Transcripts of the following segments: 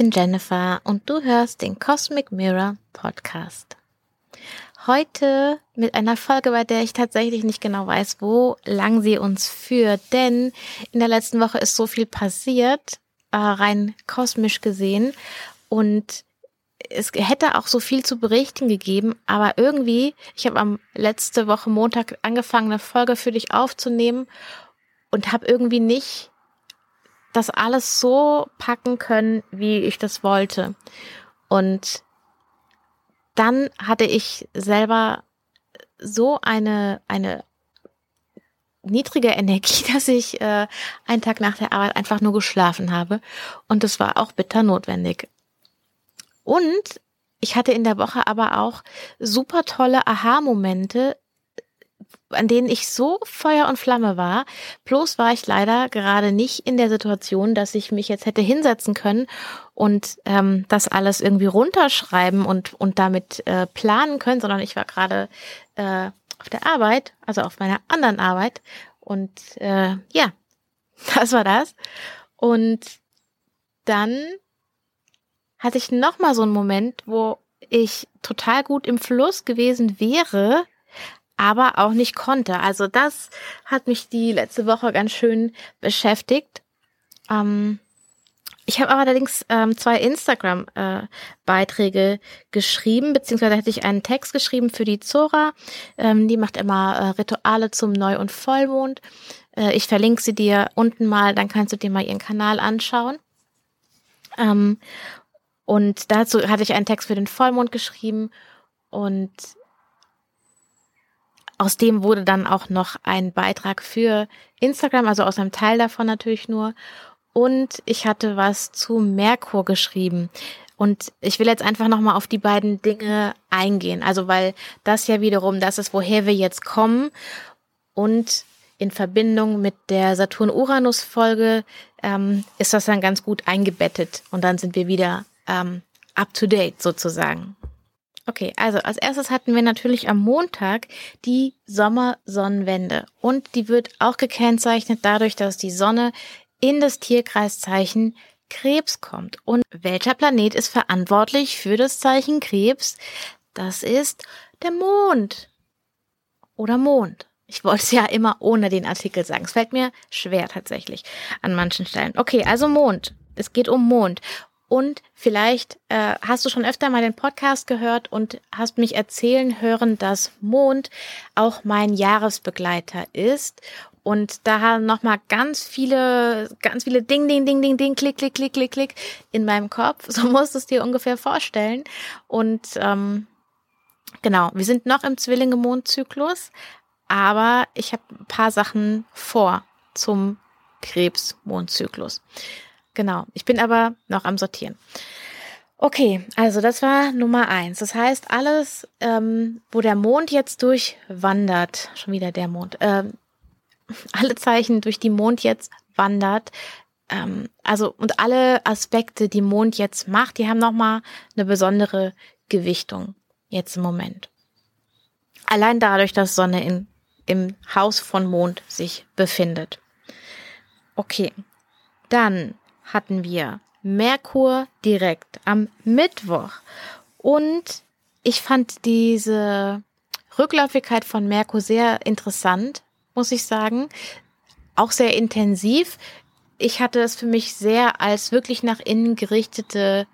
bin Jennifer und du hörst den Cosmic Mirror Podcast. Heute mit einer Folge, bei der ich tatsächlich nicht genau weiß, wo lang sie uns führt, denn in der letzten Woche ist so viel passiert, äh, rein kosmisch gesehen und es hätte auch so viel zu berichten gegeben, aber irgendwie, ich habe am letzte Woche Montag angefangen, eine Folge für dich aufzunehmen und habe irgendwie nicht das alles so packen können, wie ich das wollte. Und dann hatte ich selber so eine, eine niedrige Energie, dass ich äh, einen Tag nach der Arbeit einfach nur geschlafen habe. Und das war auch bitter notwendig. Und ich hatte in der Woche aber auch super tolle Aha-Momente, an denen ich so Feuer und Flamme war. Bloß war ich leider gerade nicht in der Situation, dass ich mich jetzt hätte hinsetzen können und ähm, das alles irgendwie runterschreiben und, und damit äh, planen können, sondern ich war gerade äh, auf der Arbeit, also auf meiner anderen Arbeit. Und äh, ja, das war das. Und dann hatte ich nochmal so einen Moment, wo ich total gut im Fluss gewesen wäre, aber auch nicht konnte. Also das hat mich die letzte Woche ganz schön beschäftigt. Ähm, ich habe allerdings ähm, zwei Instagram-Beiträge äh, geschrieben, beziehungsweise hätte ich einen Text geschrieben für die Zora. Ähm, die macht immer äh, Rituale zum Neu- und Vollmond. Äh, ich verlinke sie dir unten mal, dann kannst du dir mal ihren Kanal anschauen. Ähm, und dazu hatte ich einen Text für den Vollmond geschrieben und aus dem wurde dann auch noch ein Beitrag für Instagram, also aus einem Teil davon natürlich nur. Und ich hatte was zu Merkur geschrieben. Und ich will jetzt einfach nochmal auf die beiden Dinge eingehen. Also weil das ja wiederum das ist, woher wir jetzt kommen. Und in Verbindung mit der Saturn-Uranus-Folge ähm, ist das dann ganz gut eingebettet. Und dann sind wir wieder ähm, up-to-date sozusagen. Okay, also als erstes hatten wir natürlich am Montag die Sommersonnenwende und die wird auch gekennzeichnet dadurch, dass die Sonne in das Tierkreiszeichen Krebs kommt. Und welcher Planet ist verantwortlich für das Zeichen Krebs? Das ist der Mond. Oder Mond. Ich wollte es ja immer ohne den Artikel sagen. Es fällt mir schwer tatsächlich an manchen Stellen. Okay, also Mond. Es geht um Mond. Und vielleicht äh, hast du schon öfter mal den Podcast gehört und hast mich erzählen hören, dass Mond auch mein Jahresbegleiter ist. Und da haben nochmal ganz viele, ganz viele Ding, Ding, Ding, Ding, Ding, Klick, Klick, Klick, Klick, Klick in meinem Kopf. So musst du es dir ungefähr vorstellen. Und ähm, genau, wir sind noch im Zwillinge-Mondzyklus, aber ich habe ein paar Sachen vor zum Krebs-Mondzyklus. Genau. Ich bin aber noch am Sortieren. Okay, also das war Nummer eins. Das heißt, alles, ähm, wo der Mond jetzt durchwandert, schon wieder der Mond, ähm, alle Zeichen, durch die Mond jetzt wandert, ähm, also und alle Aspekte, die Mond jetzt macht, die haben nochmal eine besondere Gewichtung jetzt im Moment. Allein dadurch, dass Sonne in, im Haus von Mond sich befindet. Okay, dann hatten wir Merkur direkt am Mittwoch. Und ich fand diese Rückläufigkeit von Merkur sehr interessant, muss ich sagen. Auch sehr intensiv. Ich hatte es für mich sehr als wirklich nach innen gerichtete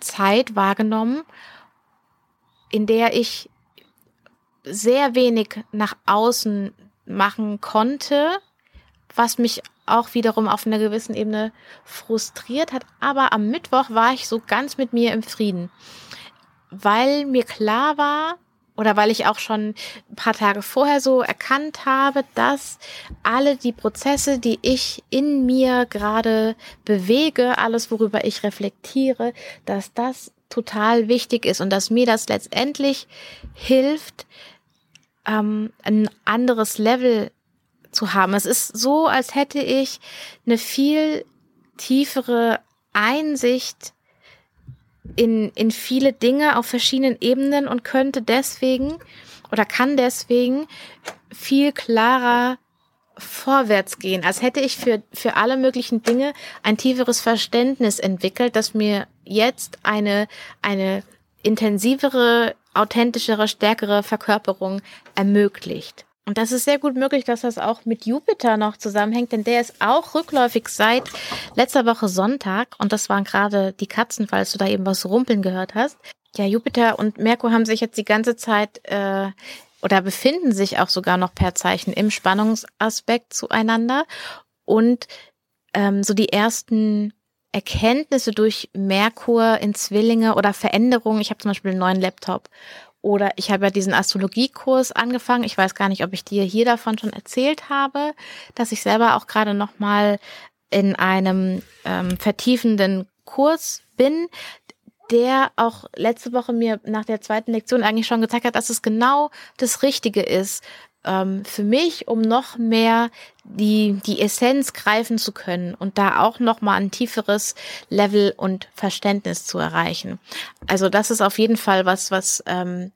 Zeit wahrgenommen, in der ich sehr wenig nach außen machen konnte, was mich auch wiederum auf einer gewissen Ebene frustriert hat. Aber am Mittwoch war ich so ganz mit mir im Frieden, weil mir klar war, oder weil ich auch schon ein paar Tage vorher so erkannt habe, dass alle die Prozesse, die ich in mir gerade bewege, alles, worüber ich reflektiere, dass das total wichtig ist und dass mir das letztendlich hilft, ähm, ein anderes Level zu haben. Es ist so, als hätte ich eine viel tiefere Einsicht in, in viele Dinge auf verschiedenen Ebenen und könnte deswegen oder kann deswegen viel klarer vorwärts gehen, als hätte ich für, für alle möglichen Dinge ein tieferes Verständnis entwickelt, das mir jetzt eine, eine intensivere, authentischere, stärkere Verkörperung ermöglicht. Und das ist sehr gut möglich, dass das auch mit Jupiter noch zusammenhängt, denn der ist auch rückläufig seit letzter Woche Sonntag. Und das waren gerade die Katzen, falls du da eben was rumpeln gehört hast. Ja, Jupiter und Merkur haben sich jetzt die ganze Zeit äh, oder befinden sich auch sogar noch per Zeichen im Spannungsaspekt zueinander. Und ähm, so die ersten Erkenntnisse durch Merkur in Zwillinge oder Veränderungen. Ich habe zum Beispiel einen neuen Laptop oder ich habe ja diesen Astrologiekurs angefangen. Ich weiß gar nicht, ob ich dir hier davon schon erzählt habe, dass ich selber auch gerade noch mal in einem ähm, vertiefenden Kurs bin, der auch letzte Woche mir nach der zweiten Lektion eigentlich schon gezeigt hat, dass es genau das Richtige ist, ähm, für mich, um noch mehr die, die Essenz greifen zu können und da auch noch mal ein tieferes Level und Verständnis zu erreichen. Also das ist auf jeden Fall was, was ähm,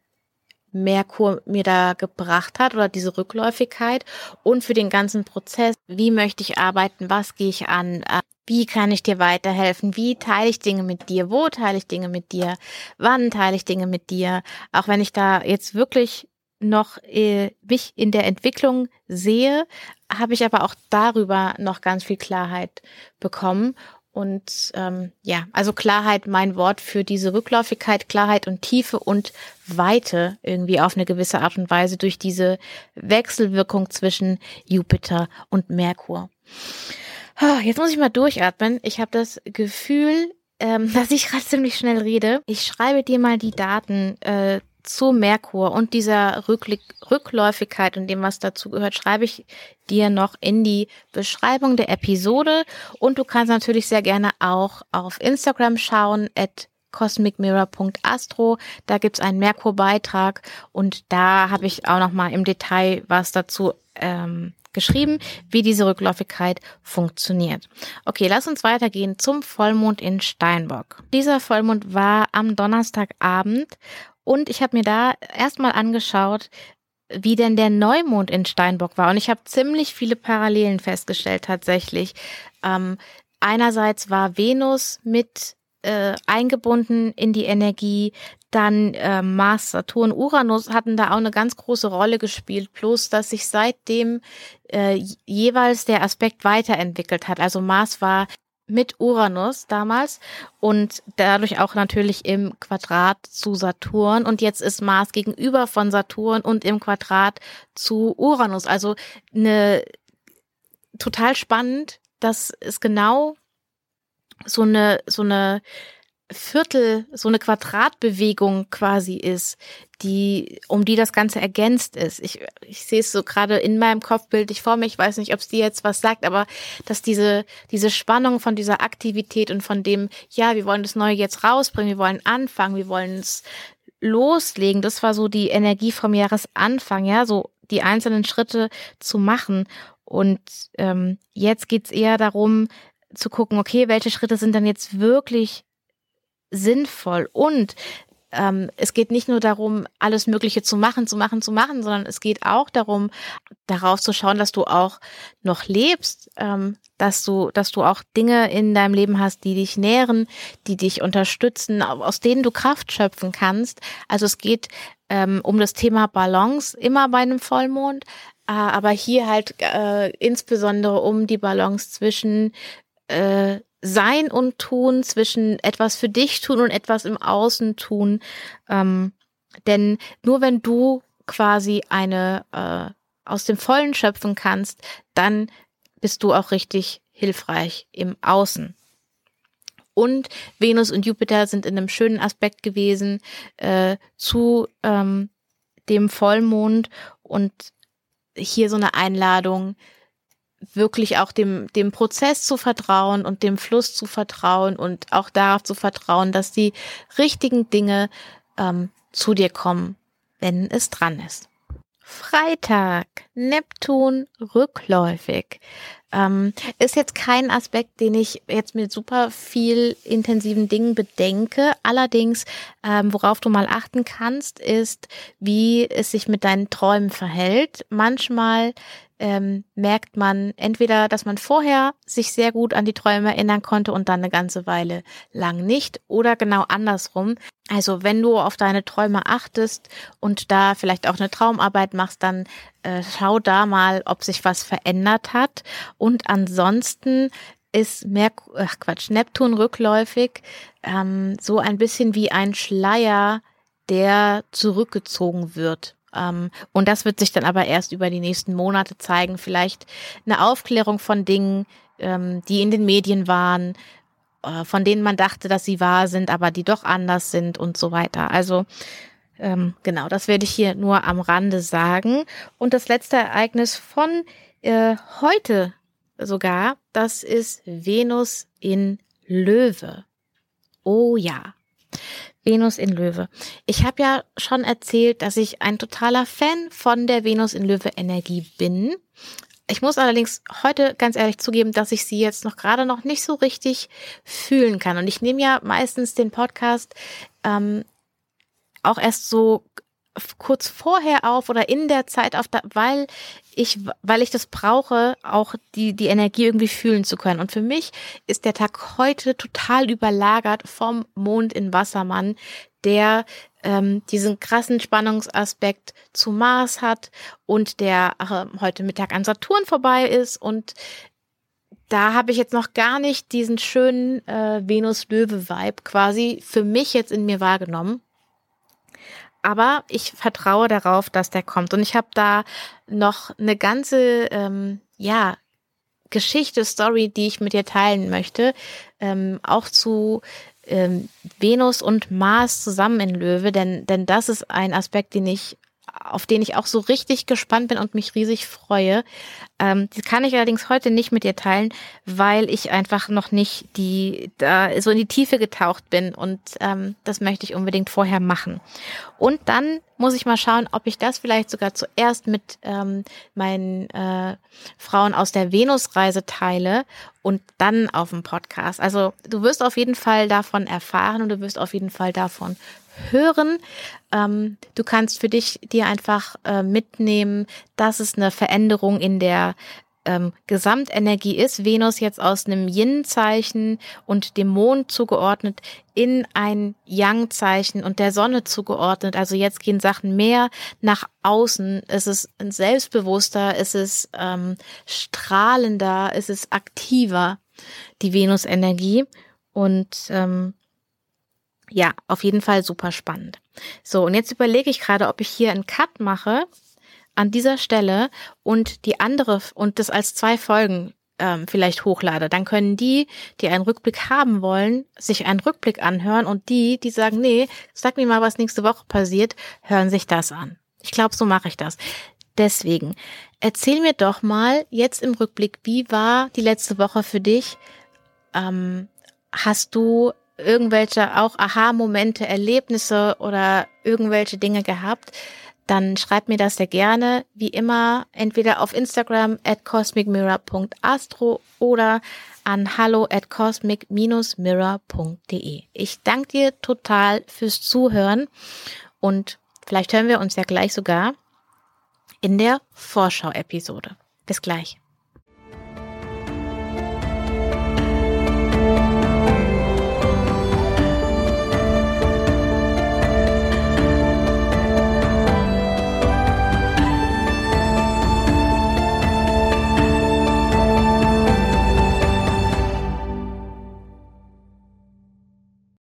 Merkur mir da gebracht hat oder diese Rückläufigkeit und für den ganzen Prozess. Wie möchte ich arbeiten? Was gehe ich an? Äh, wie kann ich dir weiterhelfen? Wie teile ich Dinge mit dir? Wo teile ich Dinge mit dir? Wann teile ich Dinge mit dir? Auch wenn ich da jetzt wirklich noch äh, mich in der Entwicklung sehe, habe ich aber auch darüber noch ganz viel Klarheit bekommen. Und ähm, ja, also Klarheit, mein Wort für diese Rückläufigkeit, Klarheit und Tiefe und Weite irgendwie auf eine gewisse Art und Weise durch diese Wechselwirkung zwischen Jupiter und Merkur. Jetzt muss ich mal durchatmen. Ich habe das Gefühl, ähm, dass ich gerade ziemlich schnell rede. Ich schreibe dir mal die Daten äh, zu Merkur und dieser Rückl Rückläufigkeit und dem, was dazu gehört, schreibe ich dir noch in die Beschreibung der Episode. Und du kannst natürlich sehr gerne auch auf Instagram schauen, at cosmicmirror.astro. Da gibt's einen Merkur-Beitrag und da habe ich auch noch mal im Detail was dazu ähm, geschrieben, wie diese Rückläufigkeit funktioniert. Okay, lass uns weitergehen zum Vollmond in Steinbock. Dieser Vollmond war am Donnerstagabend und ich habe mir da erstmal angeschaut, wie denn der Neumond in Steinbock war. Und ich habe ziemlich viele Parallelen festgestellt tatsächlich. Ähm, einerseits war Venus mit äh, eingebunden in die Energie, dann äh, Mars, Saturn, Uranus hatten da auch eine ganz große Rolle gespielt, bloß dass sich seitdem äh, jeweils der Aspekt weiterentwickelt hat. Also Mars war mit Uranus damals und dadurch auch natürlich im Quadrat zu Saturn und jetzt ist Mars gegenüber von Saturn und im Quadrat zu Uranus. Also eine total spannend, dass es genau so eine so eine Viertel, so eine Quadratbewegung quasi ist, die, um die das Ganze ergänzt ist. Ich, ich sehe es so gerade in meinem Kopfbild ich vor mir, ich weiß nicht, ob es dir jetzt was sagt, aber dass diese, diese Spannung von dieser Aktivität und von dem, ja, wir wollen das Neue jetzt rausbringen, wir wollen anfangen, wir wollen es loslegen, das war so die Energie vom Jahresanfang, ja, so die einzelnen Schritte zu machen. Und ähm, jetzt geht's eher darum, zu gucken, okay, welche Schritte sind dann jetzt wirklich sinnvoll und ähm, es geht nicht nur darum, alles Mögliche zu machen, zu machen, zu machen, sondern es geht auch darum, darauf zu schauen, dass du auch noch lebst, ähm, dass du, dass du auch Dinge in deinem Leben hast, die dich nähren, die dich unterstützen, aus denen du Kraft schöpfen kannst. Also es geht ähm, um das Thema Balance immer bei einem Vollmond, äh, aber hier halt äh, insbesondere um die Balance zwischen äh, sein und Tun, zwischen etwas für dich tun und etwas im Außen tun. Ähm, denn nur wenn du quasi eine äh, aus dem Vollen schöpfen kannst, dann bist du auch richtig hilfreich im Außen. Und Venus und Jupiter sind in einem schönen Aspekt gewesen äh, zu ähm, dem Vollmond und hier so eine Einladung, wirklich auch dem, dem Prozess zu vertrauen und dem Fluss zu vertrauen und auch darauf zu vertrauen, dass die richtigen Dinge ähm, zu dir kommen, wenn es dran ist. Freitag, Neptun rückläufig. Ähm, ist jetzt kein Aspekt, den ich jetzt mit super viel intensiven Dingen bedenke. Allerdings, ähm, worauf du mal achten kannst, ist, wie es sich mit deinen Träumen verhält. Manchmal ähm, merkt man entweder, dass man vorher sich sehr gut an die Träume erinnern konnte und dann eine ganze Weile lang nicht oder genau andersrum. Also wenn du auf deine Träume achtest und da vielleicht auch eine Traumarbeit machst, dann äh, schau da mal, ob sich was verändert hat. Und ansonsten ist Merk ach Quatsch, Neptun rückläufig ähm, so ein bisschen wie ein Schleier, der zurückgezogen wird. Ähm, und das wird sich dann aber erst über die nächsten Monate zeigen. Vielleicht eine Aufklärung von Dingen, ähm, die in den Medien waren, äh, von denen man dachte, dass sie wahr sind, aber die doch anders sind und so weiter. Also ähm, genau, das werde ich hier nur am Rande sagen. Und das letzte Ereignis von äh, heute sogar, das ist Venus in Löwe. Oh ja. Venus in Löwe. Ich habe ja schon erzählt, dass ich ein totaler Fan von der Venus in Löwe Energie bin. Ich muss allerdings heute ganz ehrlich zugeben, dass ich sie jetzt noch gerade noch nicht so richtig fühlen kann. Und ich nehme ja meistens den Podcast ähm, auch erst so kurz vorher auf oder in der Zeit auf, da, weil ich, weil ich das brauche, auch die, die Energie irgendwie fühlen zu können. Und für mich ist der Tag heute total überlagert vom Mond in Wassermann, der ähm, diesen krassen Spannungsaspekt zu Mars hat und der äh, heute Mittag an Saturn vorbei ist und da habe ich jetzt noch gar nicht diesen schönen äh, Venus-Löwe-Vibe quasi für mich jetzt in mir wahrgenommen aber ich vertraue darauf, dass der kommt. Und ich habe da noch eine ganze, ähm, ja, Geschichte, Story, die ich mit dir teilen möchte, ähm, auch zu ähm, Venus und Mars zusammen in Löwe, denn, denn das ist ein Aspekt, den ich auf den ich auch so richtig gespannt bin und mich riesig freue. Ähm, die kann ich allerdings heute nicht mit dir teilen, weil ich einfach noch nicht die da so in die Tiefe getaucht bin und ähm, das möchte ich unbedingt vorher machen. Und dann muss ich mal schauen, ob ich das vielleicht sogar zuerst mit ähm, meinen äh, Frauen aus der Venusreise teile und dann auf dem Podcast. Also du wirst auf jeden Fall davon erfahren und du wirst auf jeden Fall davon hören. Ähm, du kannst für dich dir einfach äh, mitnehmen, dass es eine Veränderung in der ähm, Gesamtenergie ist. Venus jetzt aus einem Yin-Zeichen und dem Mond zugeordnet in ein Yang-Zeichen und der Sonne zugeordnet. Also jetzt gehen Sachen mehr nach außen. Es ist selbstbewusster, es ist ähm, strahlender, es ist aktiver, die Venus-Energie. Und ähm, ja, auf jeden Fall super spannend. So, und jetzt überlege ich gerade, ob ich hier einen Cut mache an dieser Stelle und die andere und das als zwei Folgen ähm, vielleicht hochlade. Dann können die, die einen Rückblick haben wollen, sich einen Rückblick anhören und die, die sagen, nee, sag mir mal, was nächste Woche passiert, hören sich das an. Ich glaube, so mache ich das. Deswegen, erzähl mir doch mal jetzt im Rückblick, wie war die letzte Woche für dich? Ähm, hast du irgendwelche auch Aha-Momente, Erlebnisse oder irgendwelche Dinge gehabt, dann schreib mir das sehr gerne, wie immer, entweder auf Instagram at cosmicmirror.astro oder an hallo at cosmic-mirror.de. Ich danke dir total fürs Zuhören und vielleicht hören wir uns ja gleich sogar in der Vorschau-Episode. Bis gleich.